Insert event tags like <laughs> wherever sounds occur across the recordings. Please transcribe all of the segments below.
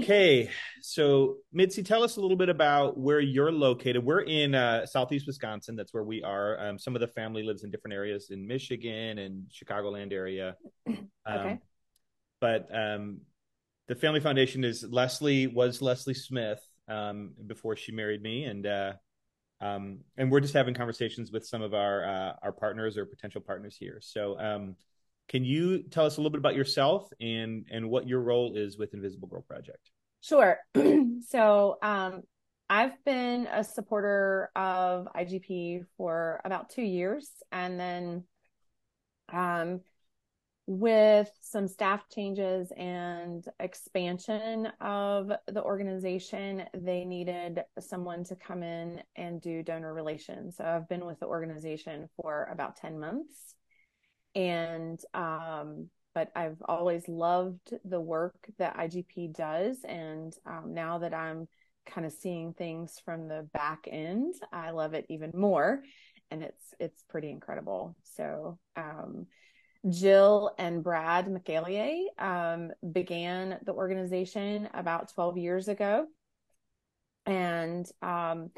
Okay, so Mitzi, tell us a little bit about where you're located. We're in uh, southeast Wisconsin. That's where we are. Um, some of the family lives in different areas in Michigan and Chicagoland area. <clears throat> Um, Okay. But um, the family foundation is Leslie was Leslie Smith um, before she married me, and uh, um, and we're just having conversations with some of our uh, our partners or potential partners here. So. Can you tell us a little bit about yourself and and what your role is with Invisible Girl Project? Sure. <clears throat> so, um, I've been a supporter of IGP for about two years, and then, um, with some staff changes and expansion of the organization, they needed someone to come in and do donor relations. So I've been with the organization for about 10 months. And, um, but I've always loved the work that IGP does. And um, now that I'm kind of seeing things from the back end, I love it even more. And it's, it's pretty incredible. So, um, Jill and Brad McAlier um, began the organization about 12 years ago. And um,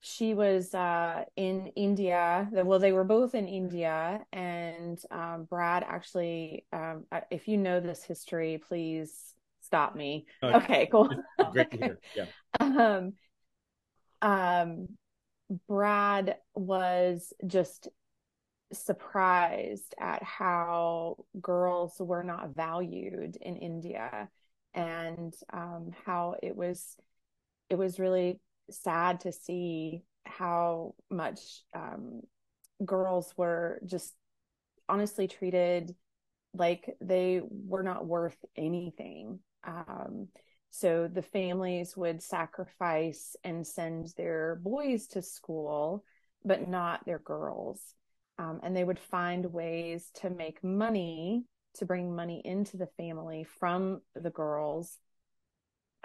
she was uh, in India. Well, they were both in India. And um, Brad actually, um, if you know this history, please stop me. Oh, okay, cool. Great to hear. <laughs> Yeah. Um, um, Brad was just surprised at how girls were not valued in India and um, how it was it was really sad to see how much um, girls were just honestly treated like they were not worth anything. Um, so the families would sacrifice and send their boys to school, but not their girls um, and they would find ways to make money to bring money into the family from the girls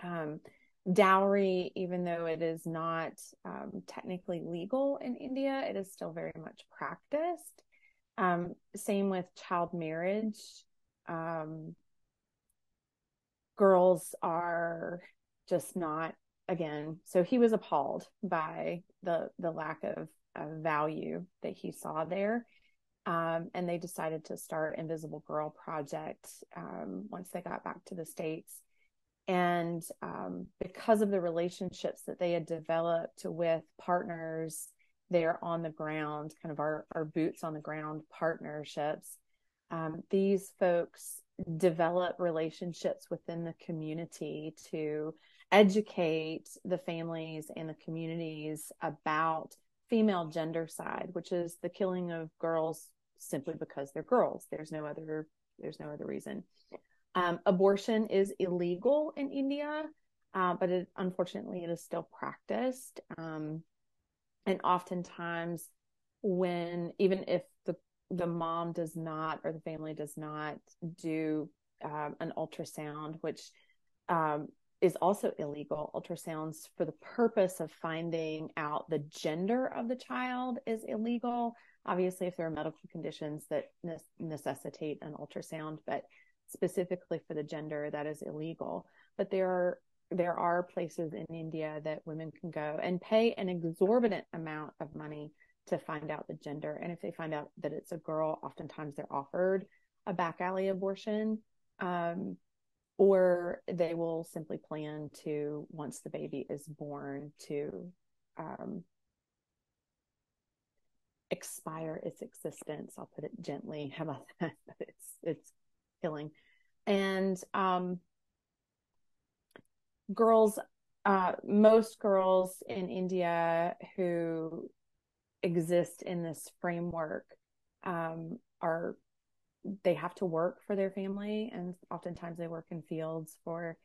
um, dowry even though it is not um, technically legal in india it is still very much practiced um, same with child marriage um, girls are just not again so he was appalled by the the lack of uh, value that he saw there. Um, and they decided to start Invisible Girl Project um, once they got back to the States. And um, because of the relationships that they had developed with partners there on the ground, kind of our, our boots on the ground partnerships, um, these folks develop relationships within the community to educate the families and the communities about female gendercide, which is the killing of girls simply because they're girls. There's no other there's no other reason. Um, abortion is illegal in India, uh, but it, unfortunately it is still practiced. Um, and oftentimes, when even if the the mom does not or the family does not do um, an ultrasound, which um, is also illegal. Ultrasounds for the purpose of finding out the gender of the child is illegal. Obviously, if there are medical conditions that ne- necessitate an ultrasound, but specifically for the gender, that is illegal. But there are there are places in India that women can go and pay an exorbitant amount of money to find out the gender. And if they find out that it's a girl, oftentimes they're offered a back alley abortion. Um, or they will simply plan to once the baby is born to um, expire its existence i'll put it gently how about that <laughs> it's it's killing and um, girls uh, most girls in india who exist in this framework um, are they have to work for their family and oftentimes they work in fields for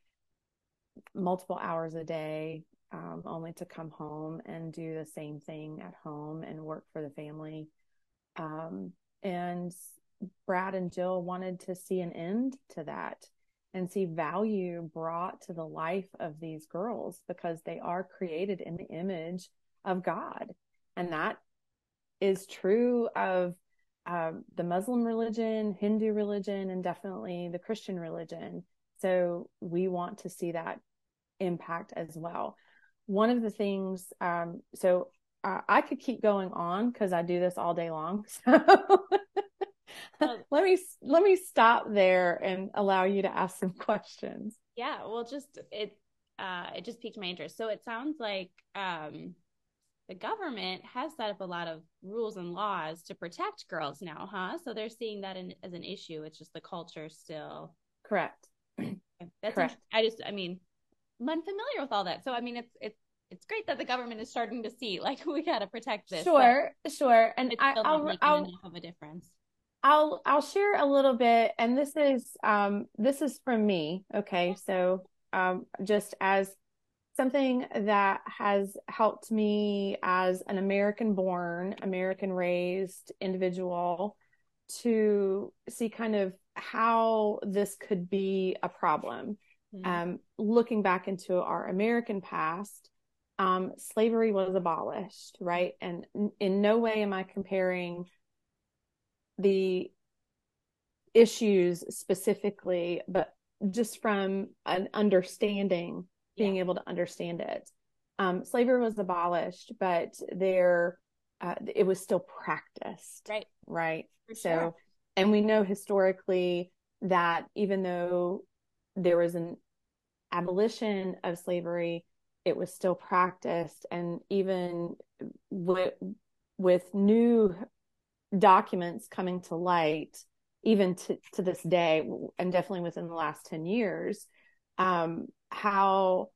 multiple hours a day um, only to come home and do the same thing at home and work for the family. Um, and brad and jill wanted to see an end to that and see value brought to the life of these girls because they are created in the image of god and that is true of um, the Muslim religion, Hindu religion, and definitely the Christian religion. So we want to see that impact as well. One of the things, um, so uh, I could keep going on because I do this all day long. <laughs> So <laughs> let me let me stop there and allow you to ask some questions. Yeah, well, just it uh, it just piqued my interest. So it sounds like um, the government has set up a lot of rules and laws to protect girls now, huh? So they're seeing that in, as an issue. It's just the culture still. Correct. <clears throat> That's correct. I just, I mean, I'm unfamiliar with all that. So I mean, it's it's it's great that the government is starting to see like <laughs> we got to protect this. Sure, sure, and I, will I'll enough of a difference. I'll I'll share a little bit, and this is um this is from me. Okay, so um just as something that has helped me as an American born, American raised individual to see kind of how this could be a problem. Mm-hmm. Um, looking back into our American past, um, slavery was abolished, right? And in no way am I comparing the issues specifically, but just from an understanding, being yeah. able to understand it. Um, slavery was abolished, but there, uh, it was still practiced. Right. Right. For so, sure. and we know historically that even though there was an abolition of slavery, it was still practiced. And even with, with new documents coming to light, even to, to this day, and definitely within the last 10 years, um, how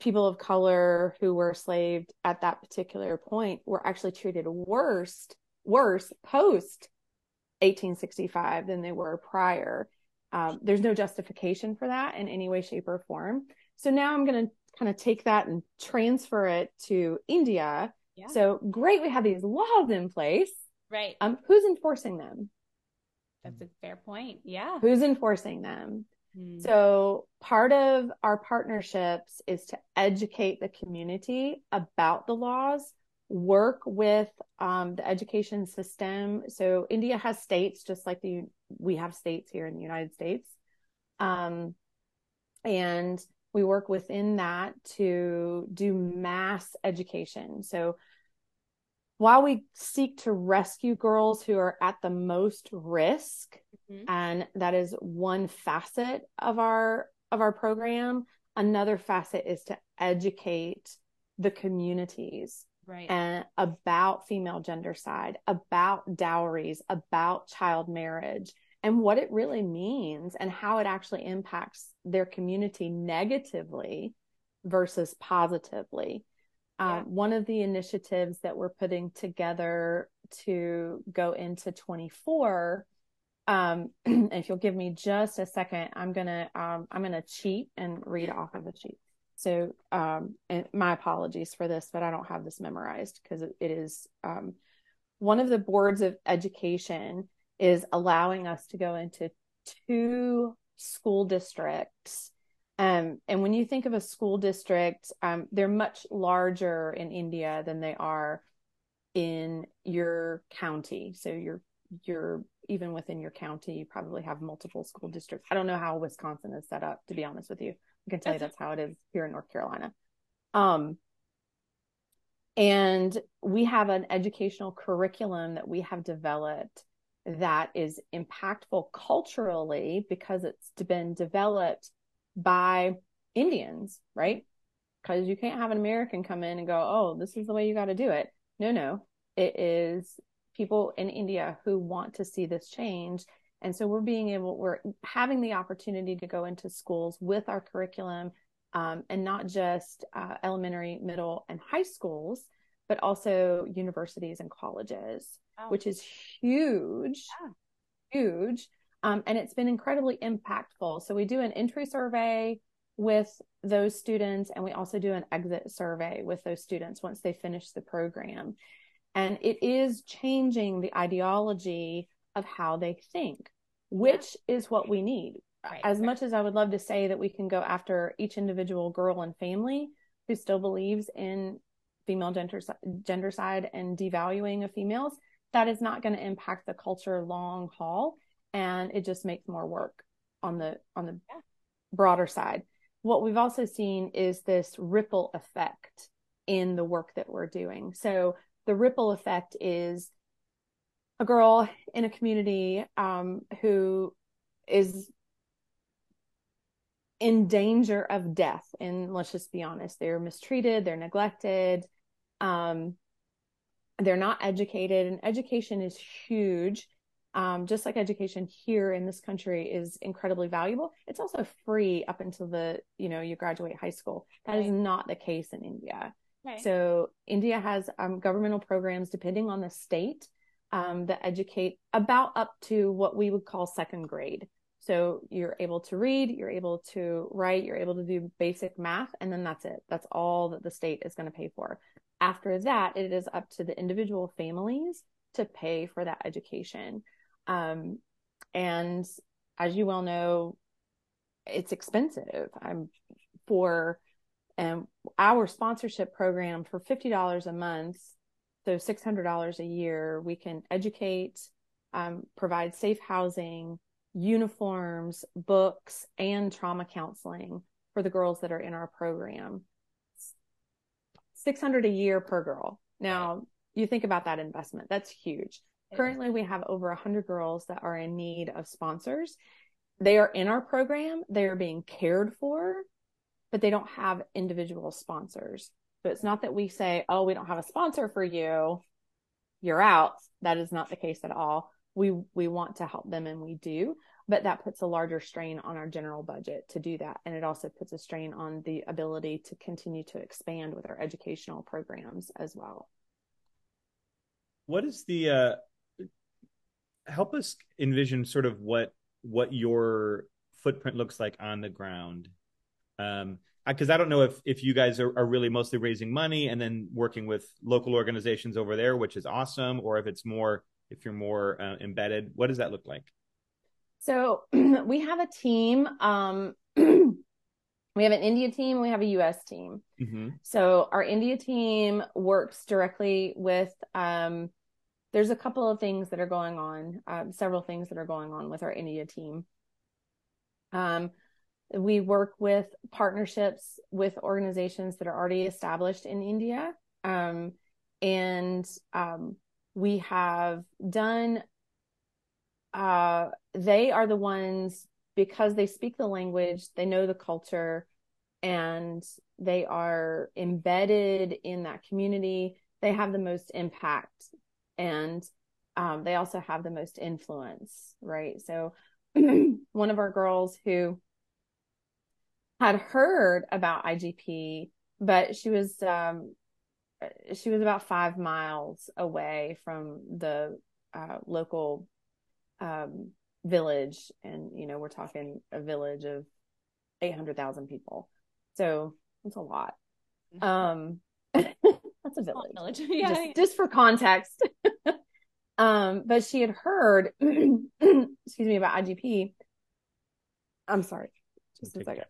people of color who were enslaved at that particular point were actually treated worse, worse post 1865 than they were prior. Um, there's no justification for that in any way, shape, or form. So now I'm going to kind of take that and transfer it to India. Yeah. So great, we have these laws in place Right. Um, who's enforcing them? That's a fair point. Yeah. Who's enforcing them? Hmm. So part of our partnerships is to educate the community about the laws, work with um, the education system. So India has states just like the we have states here in the United States, um, and we work within that to do mass education. So while we seek to rescue girls who are at the most risk mm-hmm. and that is one facet of our of our program another facet is to educate the communities right and about female gendercide about dowries about child marriage and what it really means and how it actually impacts their community negatively versus positively yeah. Um, one of the initiatives that we're putting together to go into 24 um <clears throat> if you'll give me just a second i'm gonna um i'm gonna cheat and read off of a sheet so um and my apologies for this but i don't have this memorized because it, it is um one of the boards of education is allowing us to go into two school districts um, and when you think of a school district, um, they're much larger in India than they are in your county. So you're you're even within your county, you probably have multiple school districts. I don't know how Wisconsin is set up, to be honest with you. I can tell you that's how it is here in North Carolina. Um, and we have an educational curriculum that we have developed that is impactful culturally because it's been developed by Indians, right? Because you can't have an American come in and go, oh, this is the way you got to do it. No, no. It is people in India who want to see this change. And so we're being able, we're having the opportunity to go into schools with our curriculum um, and not just uh, elementary, middle, and high schools, but also universities and colleges, which is huge, yeah. huge. Um, and it's been incredibly impactful. So we do an entry survey with those students, and we also do an exit survey with those students once they finish the program. And it is changing the ideology of how they think, which yeah. is what we need. Right, as right. much as I would love to say that we can go after each individual girl and family who still believes in female gender gendercide and devaluing of females, that is not going to impact the culture long haul and it just makes more work. on the on the broader side. What we've also seen is this ripple effect in the work that we're doing. So the ripple effect is a girl in a community um, who is in danger of death. And let's just be honest, they're mistreated, they're neglected, um, they're not educated, and education is huge. Um, just like education here in this country is incredibly valuable, it's also free up until the you know you graduate high school. That right. is not the case in India. Right. So India has um, governmental programs depending on the state um, that educate about up to what we would call second grade. So you're able to read, you're able to write, you're able to do basic math, and then that's it. That's all that the state is going to pay for. After that, it is up to the individual families to pay for that education. Um, and as you well know, it's expensive. I'm for um, our sponsorship program for $50 a month. So $600 a year, we can educate, um, provide safe housing, uniforms, books, and trauma counseling for the girls that are in our program. 600 a year per girl. Now, you think about that investment. That's huge. Currently, we have over 100 girls that are in need of sponsors. They are in our program. They are being cared for, but they don't have individual sponsors. So it's not that we say, oh, we don't have a sponsor for you. You're out. That is not the case at all we we want to help them and we do but that puts a larger strain on our general budget to do that. And it also puts a strain on the ability to continue to expand with our educational programs as well. What is the uh help us envision sort of what what your footprint looks like on the ground. Um because I don't know if if you guys are, are really mostly raising money and then working with local organizations over there, which is awesome, or if it's more if you're more uh, embedded what does that look like so <clears throat> we have a team um, <clears throat> we have an india team we have a us team mm-hmm. so our india team works directly with um, there's a couple of things that are going on um, several things that are going on with our india team um, we work with partnerships with organizations that are already established in india um, and um, we have done uh, they are the ones because they speak the language they know the culture and they are embedded in that community. They have the most impact and um, they also have the most influence right? So <clears throat> one of our girls who had heard about igp but she was um, she was about five miles away from the uh, local um, village, and you know we're talking a village of eight hundred thousand people, so it's a lot. <laughs> Um, <laughs> that's a village. village. <laughs> yeah, just, yeah. just for context. um, but she had heard, <clears throat> excuse me, about IGP. I'm sorry, just a second.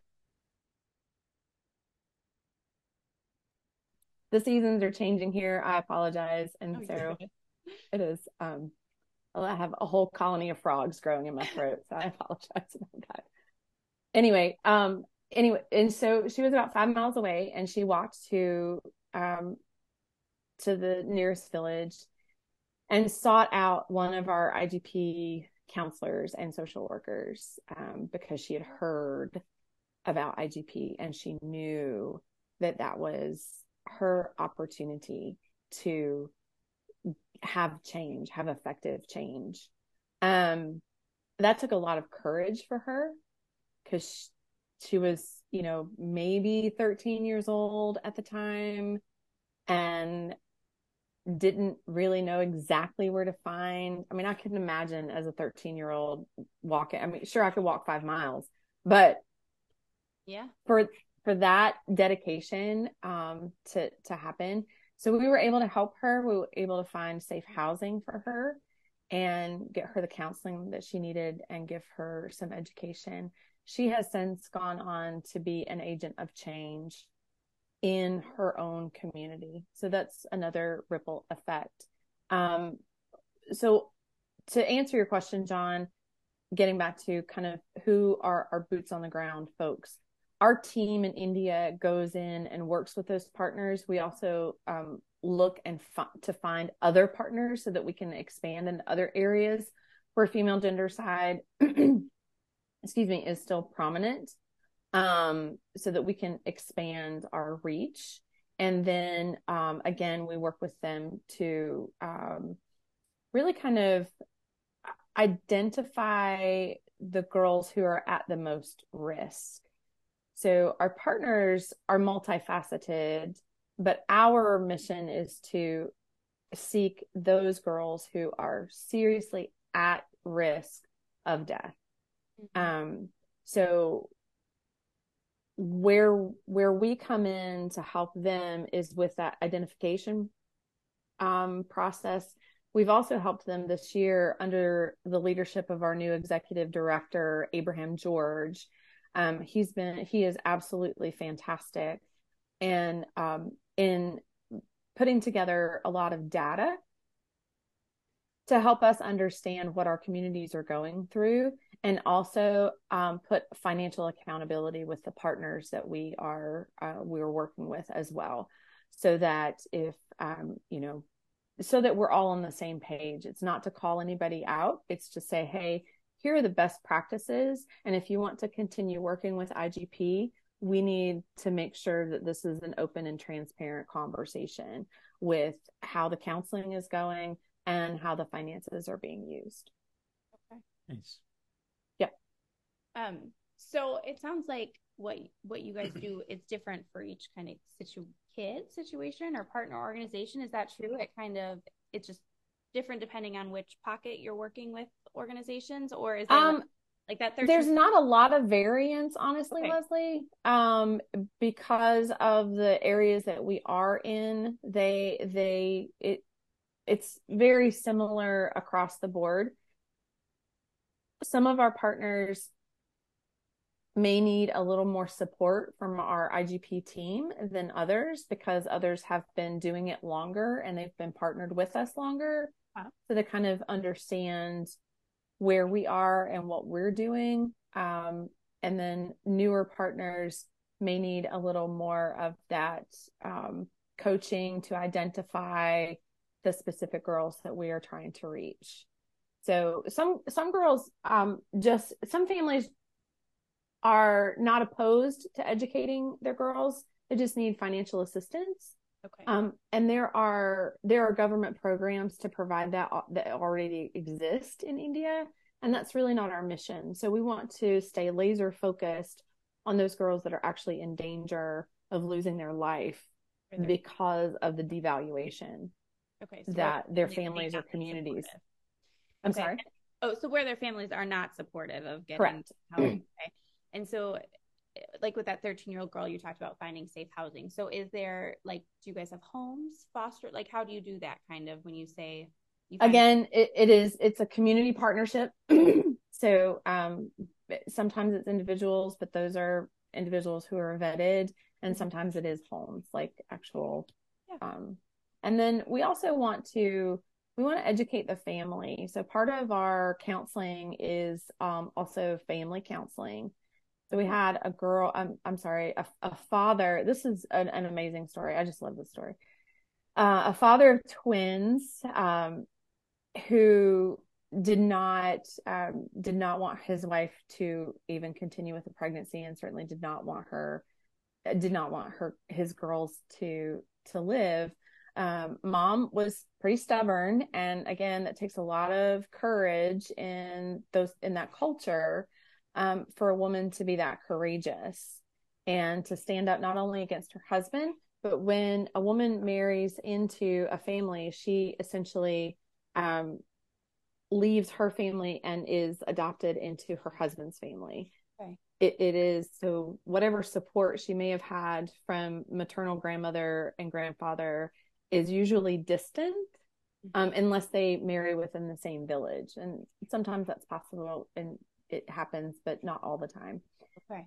the seasons are changing here. I apologize. And oh, so it is. Um, I have a whole colony of frogs growing in my throat. So I apologize about that. Anyway, um, anyway, and so she was about five miles away and she walked to, um, to the nearest village and sought out one of our IGP counselors and social workers, um, because she had heard about IGP and she knew that that was her opportunity to have change, have effective change. Um, that took a lot of courage for her because she, she was, you know, maybe 13 years old at the time and didn't really know exactly where to find. I mean, I couldn't imagine as a 13 year old walking. I mean, sure, I could walk five miles, but yeah, for for that dedication um, to to happen. So we were able to help her. We were able to find safe housing for her and get her the counseling that she needed and give her some education. She has since gone on to be an agent of change in her own community. So that's another ripple effect. Um, so to answer your question, John, getting back to kind of who are our boots on the ground folks. Our team in India goes in and works with those partners. We also um, look and f- to find other partners so that we can expand in other areas where female gendercide, <clears throat> excuse me, is still prominent, um, so that we can expand our reach. And then um, again, we work with them to um, really kind of identify the girls who are at the most risk. So our partners are multifaceted, but our mission is to seek those girls who are seriously at risk of death. Mm-hmm. Um, so where where we come in to help them is with that identification um, process We've also helped them this year under the leadership of our new executive director, Abraham George. Um, he's been, he is absolutely fantastic. And um, in putting together a lot of data to help us understand what our communities are going through and also um, put financial accountability with the partners that we are uh, we're working with as well so that if um, you know so that we're all on the same page. It's not to call anybody out, it's to say, hey, here are the best practices. And if you want to continue working with IGP, we need to make sure that this is an open and transparent conversation with how the counseling is going and how the finances are being used. Okay. Nice. Yep. Um, so it sounds like what what you guys do is different for each kind of situ- kid situation or partner organization. Is that true? It kind of it's just different depending on which pocket you're working with organizations, or is there um, like, like that? 13- there's not a lot of variance, honestly, okay. Leslie, um, because of the areas that we are in. They they it it's very similar across the board. Some of our partners may need a little more support from our IGP team than others because others have been doing it longer and they've been partnered with us longer. So to kind of understand where we are and what we're doing. Um, and then newer partners may need a little more of that um, coaching to identify the specific girls that we are trying to reach. So some some girls um, just some families are not opposed to educating their girls. They just need financial assistance. Okay. Um, and there are there are government programs to provide that that already exist in India, and that's really not our mission. So we want to stay laser focused on those girls that are actually in danger of losing their life because of the devaluation. Okay. So that their families or communities. Supportive. I'm okay. sorry. Oh, so where their families are not supportive of getting Correct. help. Okay. And so like with that 13 year old girl you talked about finding safe housing. So is there like do you guys have homes foster like how do you do that kind of when you say you again it, it is it's a community partnership. <clears throat> So um sometimes it's individuals but those are individuals who are vetted and sometimes it is homes like actual yeah. um and then we also want to we want to educate the family. So part of our counseling is um also family counseling so we had a girl, I'm, I'm sorry, a, a father. This is an, an, amazing story. I just love this story. Uh, a father of twins, um, who did not, um, did not want his wife to even continue with the pregnancy and certainly did not want her, did not want her, his girls to, to live. Um, mom was pretty stubborn. And again, that takes a lot of courage in those, in that culture um, for a woman to be that courageous and to stand up not only against her husband, but when a woman marries into a family, she essentially um, leaves her family and is adopted into her husband's family. Okay. It, it is so whatever support she may have had from maternal grandmother and grandfather is usually distant mm-hmm. um, unless they marry within the same village. And sometimes that's possible in it happens, but not all the time. Okay.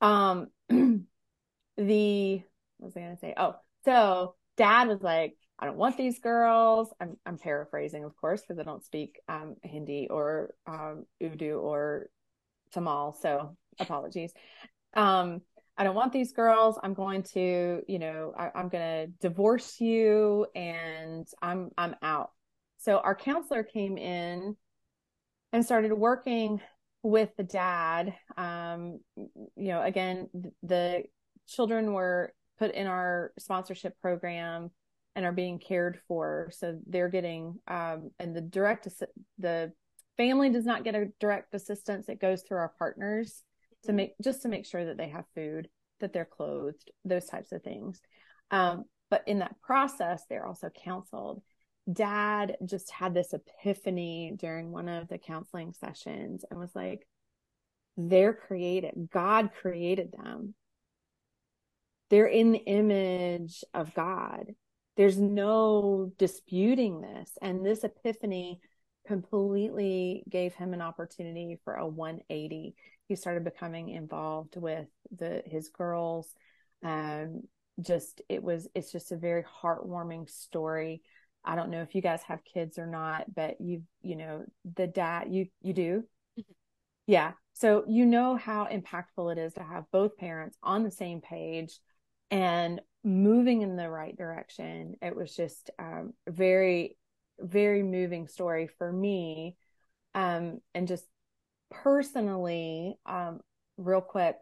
Um, <clears throat> the what was I gonna say? Oh, so dad was like, I don't want these girls. I'm, I'm paraphrasing, of course, because I don't speak um, Hindi or um, Urdu or Tamil. So apologies. Um, I don't want these girls. I'm going to, you know, I, I'm going to divorce you and I'm, I'm out. So our counselor came in and started working with the dad. Um, you know, again, the children were put in our sponsorship program and are being cared for. So they're getting, um, and the direct, the family does not get a direct assistance. It goes through our partners to make, just to make sure that they have food, that they're clothed, those types of things. Um, but in that process, they're also counseled. Dad just had this epiphany during one of the counseling sessions and was like, they're created. God created them. They're in the image of God. There's no disputing this. And this epiphany completely gave him an opportunity for a 180. He started becoming involved with the his girls. Um, just it was it's just a very heartwarming story. I don't know if you guys have kids or not, but you you know the dad you you do, mm-hmm. yeah. So you know how impactful it is to have both parents on the same page and moving in the right direction. It was just um, very, very moving story for me. Um, and just personally, um, real quick,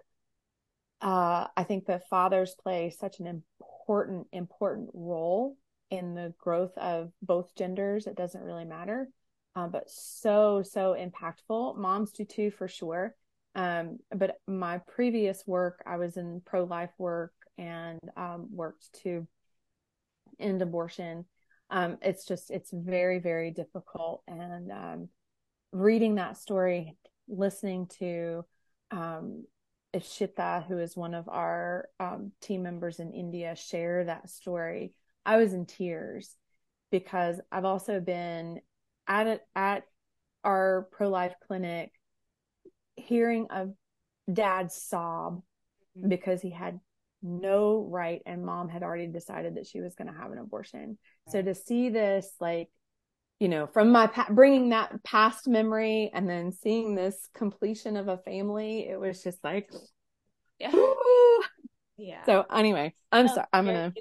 uh, I think that fathers play such an important, important role in the growth of both genders. It doesn't really matter, uh, but so, so impactful. Moms do too, for sure. Um, but my previous work, I was in pro life work and um, worked to end abortion. Um, it's just, it's very, very difficult. And um, reading that story, listening to um, Ishita, who is one of our team members in India, share that story, I was in tears because I've also been at it at our pro life clinic hearing a dad sob mm-hmm. because he had no right and mom had already decided that she was going to have an abortion. So to see this like you know from my pa- bringing that past memory and then seeing this completion of a family it was just like yeah. Yeah. So anyway i'm sorry i'm gonna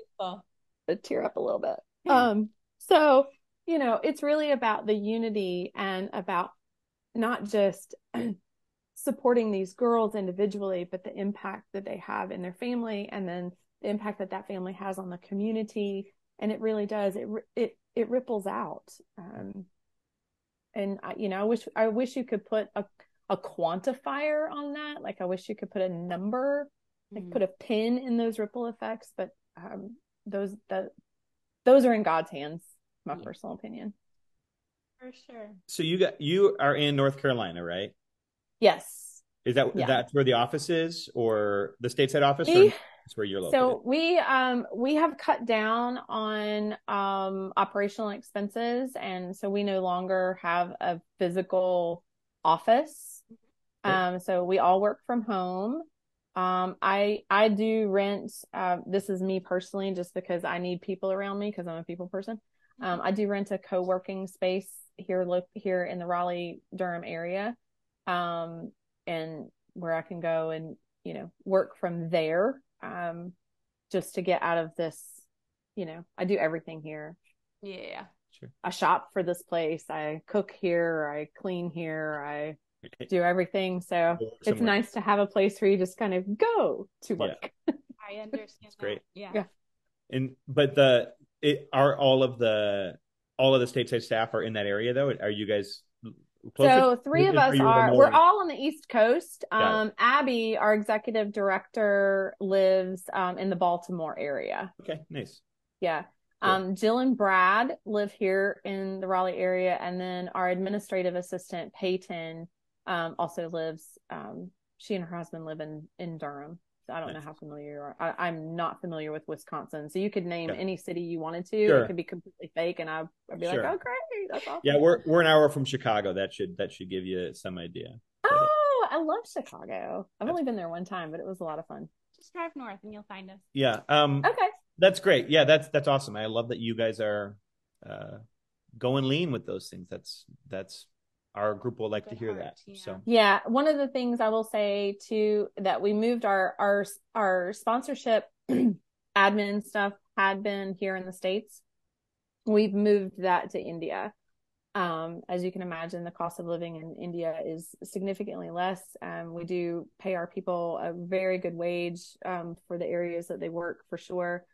tear up a little bit um so you know it's really about the unity and about not just <clears throat> supporting these girls individually, but the impact that they have in their family and then the impact that that family has on the community. And it really does, it, it, it ripples out. Um, and I, you know, I wish, I wish you could put a, a quantifier on that. Like I wish you could put a number, like mm. put a pin in those ripple effects, but, um, those, that, those are in God's hands, my yeah. personal opinion. For sure. So you got, you are in North Carolina, right? Yes. Is that yeah. that's where the office is, or the stateside office, we, or that's where you're located? So we um we have cut down on um operational expenses, and so we no longer have a physical office. Um, so we all work from home. Um, I I do rent. Uh, this is me personally, just because I need people around me because I'm a people person. Um, I do rent a co-working space here, look here in the Raleigh Durham area um, and where I can go and, you know, work from there, um, just to get out of this, you know, I do everything here. Yeah. Sure. I shop for this place. I cook here. I clean here. I do everything. So it's nice to have a place where you just kind of go to work. Yeah. <laughs> I understand. That's great. Yeah. Yeah. And but the it are all of the all of the stateside staff are in that area though. Are you guys so three of us are we're all on the east coast um abby our executive director lives um in the baltimore area okay nice yeah um jill and brad live here in the raleigh area and then our administrative assistant peyton um also lives um she and her husband live in in durham So I don't nice. know how familiar you are. I, am not familiar with Wisconsin, so you could name yeah. any city you wanted to. Sure. It could be completely fake, and I'd, I'd be sure. like, "Oh, great, that's awesome." Yeah, we're we're an hour from Chicago. That should that should give you some idea. Oh, I love Chicago. I've only been there one time, but it was a lot of fun. Just drive north, and you'll find us. Yeah. Um. Okay. That's great. Yeah, that's that's awesome. I love that you guys are uh, going lean with those things. That's that's our group will like Good to hear heart, that. yeah. So Yeah, one of the things I will say too that we moved our our our sponsorship <clears throat> admin stuff had been here in the states. We've moved that to India. Um, as you can imagine, the cost of living in India is significantly less. Um, we do pay our people a very good wage um, for the areas that they work for sure.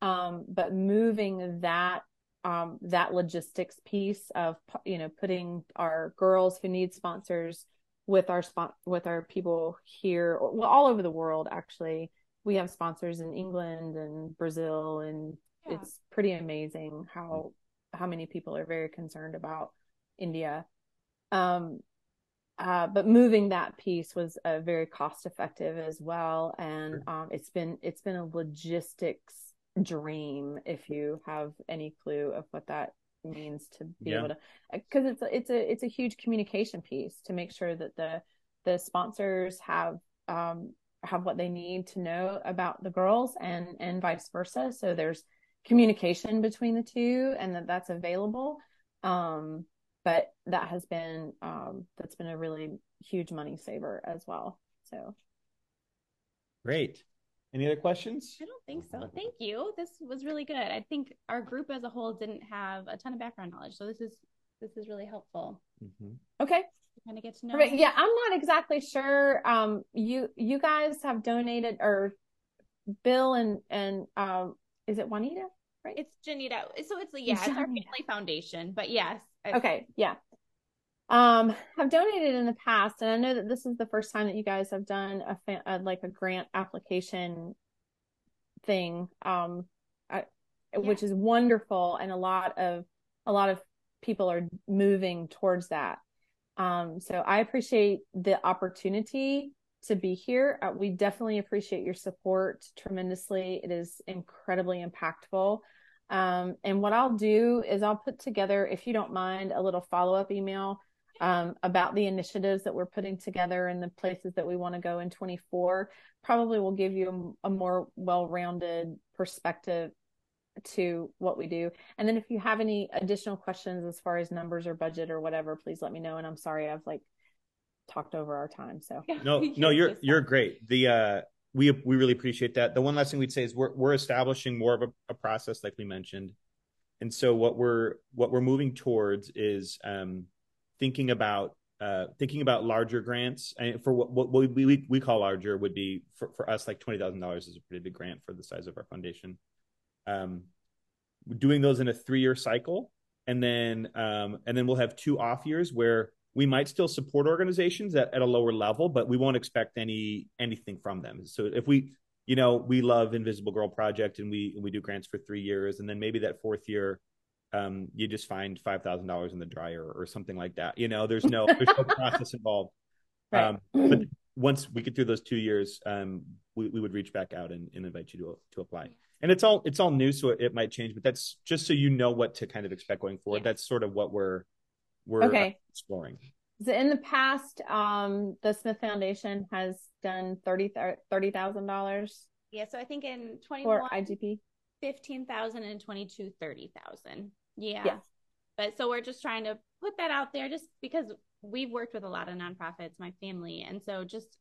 Um, but moving that um, that logistics piece of you know putting our girls who need sponsors with our spot with our people here, or, well, all over the world. Actually, we have sponsors in England and Brazil, and Yeah. it's pretty amazing how how many people are very concerned about India. Um, uh, but moving that piece was uh, very cost effective as well, and um, it's been it's been a logistics dream if you have any clue of what that means to be Yeah. able to because it's a, it's a it's a huge communication piece to make sure that the the sponsors have um have what they need to know about the girls and and vice versa so there's communication between the two and that that's available um but that has been um that's been a really huge money saver as well so great. Any other questions? I don't think so. Thank you. This was really good. I think our group as a whole didn't have a ton of background knowledge, so this is this is really helpful Mhm. okay kind of get to know. Perfect. yeah i'm not exactly sure um you you guys have donated or bill and and um is it juanita Right. It's Janita. So it's yeah, it's our family foundation. But yes. I- okay yeah um have donated in the past and i know that this is the first time that you guys have done a, a like a grant application thing. Um I, which is wonderful and a lot of a lot of people are moving towards that. Um so i appreciate the opportunity to be here. Uh, we definitely appreciate your support tremendously. It is incredibly impactful. Um, and what I'll do is I'll put together, if you don't mind, a little follow up email um, about the initiatives that we're putting together and the places that we want to go in 24. Probably will give you a, a more well rounded perspective to what we do. And then if you have any additional questions as far as numbers or budget or whatever, please let me know. And I'm sorry I've like talked over our time. So No, no, you're you're great. The uh we we really appreciate that. The one last thing we'd say is we're we're establishing more of a, a process like we mentioned. And so what we're what we're moving towards is um thinking about uh thinking about larger grants and for what what we we, we call larger would be for, for us like twenty thousand dollars is a pretty big grant for the size of our foundation. Um doing those in a three year cycle and then um and then we'll have two off years where we might still support organizations at, at a lower level, but we won't expect any anything from them. So if we, you know, we love Invisible Girl Project and we and we do grants for three years, and then maybe that fourth year, um, you just find five thousand dollars in the dryer or something like that. You know, there's no there's no <laughs> process involved. Right. Um, but <clears throat> once we get through those two years, um, we, we would reach back out and, and invite you to to apply. And it's all it's all new, so it, it might change, but that's just so you know what to kind of expect going forward. Yeah. That's sort of what we're we're Okay. exploring. So in the past, um, the Smith Foundation has done thirty thirty thousand dollars Yeah. So I think in for 21, IGP. 15,000 and 22, 30,000. Yeah. Yes. But so we're just trying to put that out there just because we've worked with a lot of nonprofits, my family. And so just,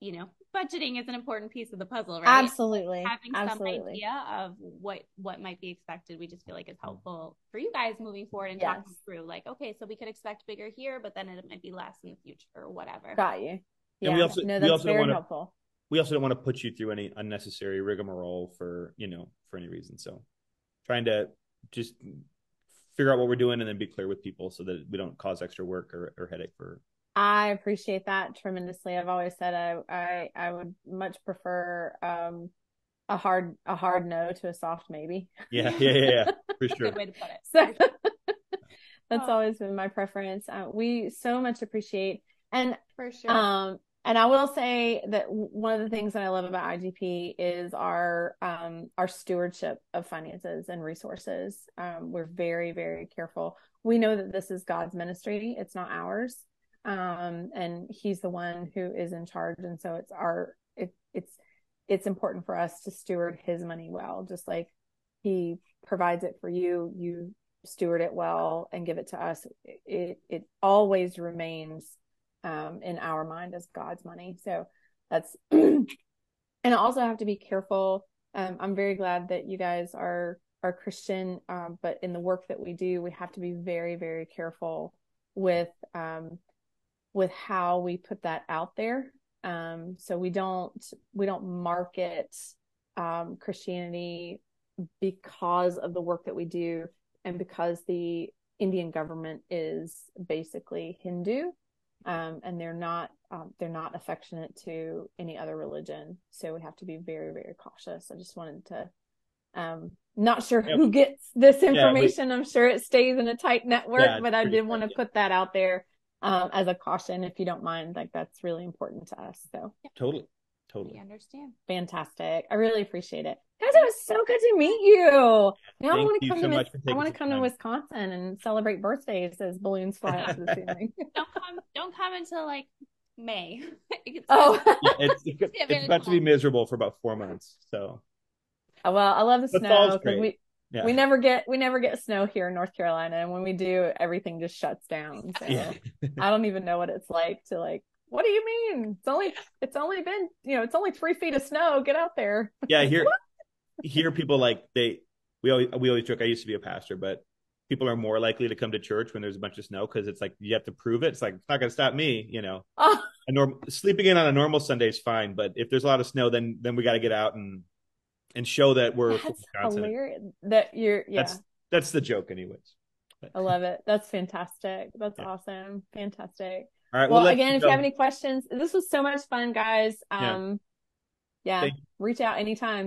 you know, budgeting is an important piece of the puzzle, right? Absolutely, Having some idea of what what might be expected, we just feel like is helpful for you guys moving forward and Yes. talking through like, okay, so we could expect bigger here, but then it might be less in the future or whatever. Got you. And Yeah, we also- no, we that's also very wanna- helpful. we also don't want to put you through any unnecessary rigmarole for you know for any reason so trying to just figure out what we're doing and then be clear with people so that we don't cause extra work or, or headache for I appreciate that tremendously. I've always said I I, I would much prefer um, a hard a hard no to a soft maybe. yeah yeah yeah, yeah for <laughs> sure Good way to put it. So <laughs> that's Oh. always been my preference. Uh, we so much appreciate and For sure. Um, and I will say that one of the things that I love about IGP is our um, our stewardship of finances and resources. Um, we're very very careful. We know that this is God's ministry; it's not ours, um, and He's the one who is in charge. And so it's our it, it's it's important for us to steward his money well, just like he provides it for you, you steward it well and give it to us. It it always remains um, in our mind as God's money. So that's <clears throat> and I also have to be careful. Um, I'm very glad that you guys are are Christian, um, but in the work that we do, we have to be very very careful with um, with how we put that out there. Um, so we don't we don't market um, Christianity because of the work that we do and because the Indian government is basically Hindu um, and they're not um, they're not affectionate to any other religion. So we have to be very very cautious. I just wanted to um, not sure yep. who gets this information. Yeah, we, I'm sure it stays in a tight network, yeah, but I did want to put that out there um, as a caution, if you don't mind. Like that's really important to us. So totally, totally we understand. Fantastic. I really appreciate it, guys. It was so good to meet you. Now I want to come so to I want to come time. to Wisconsin and celebrate birthdays as balloons fly up to the <laughs> ceiling. don't come. Don't come until like May. <laughs> oh, yeah, it's, <laughs> it's, it's about to be miserable for about four months. So. Oh, well, I love the, the snow because we yeah. we never get we never get snow here in North Carolina, and when we do, everything just shuts down. So yeah. I don't even know what it's like to like. What do you mean? It's only it's only been you know it's only three feet of snow. Get out there. Yeah, here here people like they we always we always joke. I used to be a pastor, but people are more likely to come to church when there's a bunch of snow because it's like you have to prove it. It's like it's not going to stop me, you know. Oh. A norm- sleeping in on a normal Sunday is fine, but if there's a lot of snow, then then we got to get out and and show that we're that's hilarious. That you're yeah. That's that's the joke, anyways. I love it. That's fantastic. That's yeah. awesome. Fantastic. All right. Well, we'll again, if you have any questions, this was so much fun, guys. Um, yeah reach out anytime.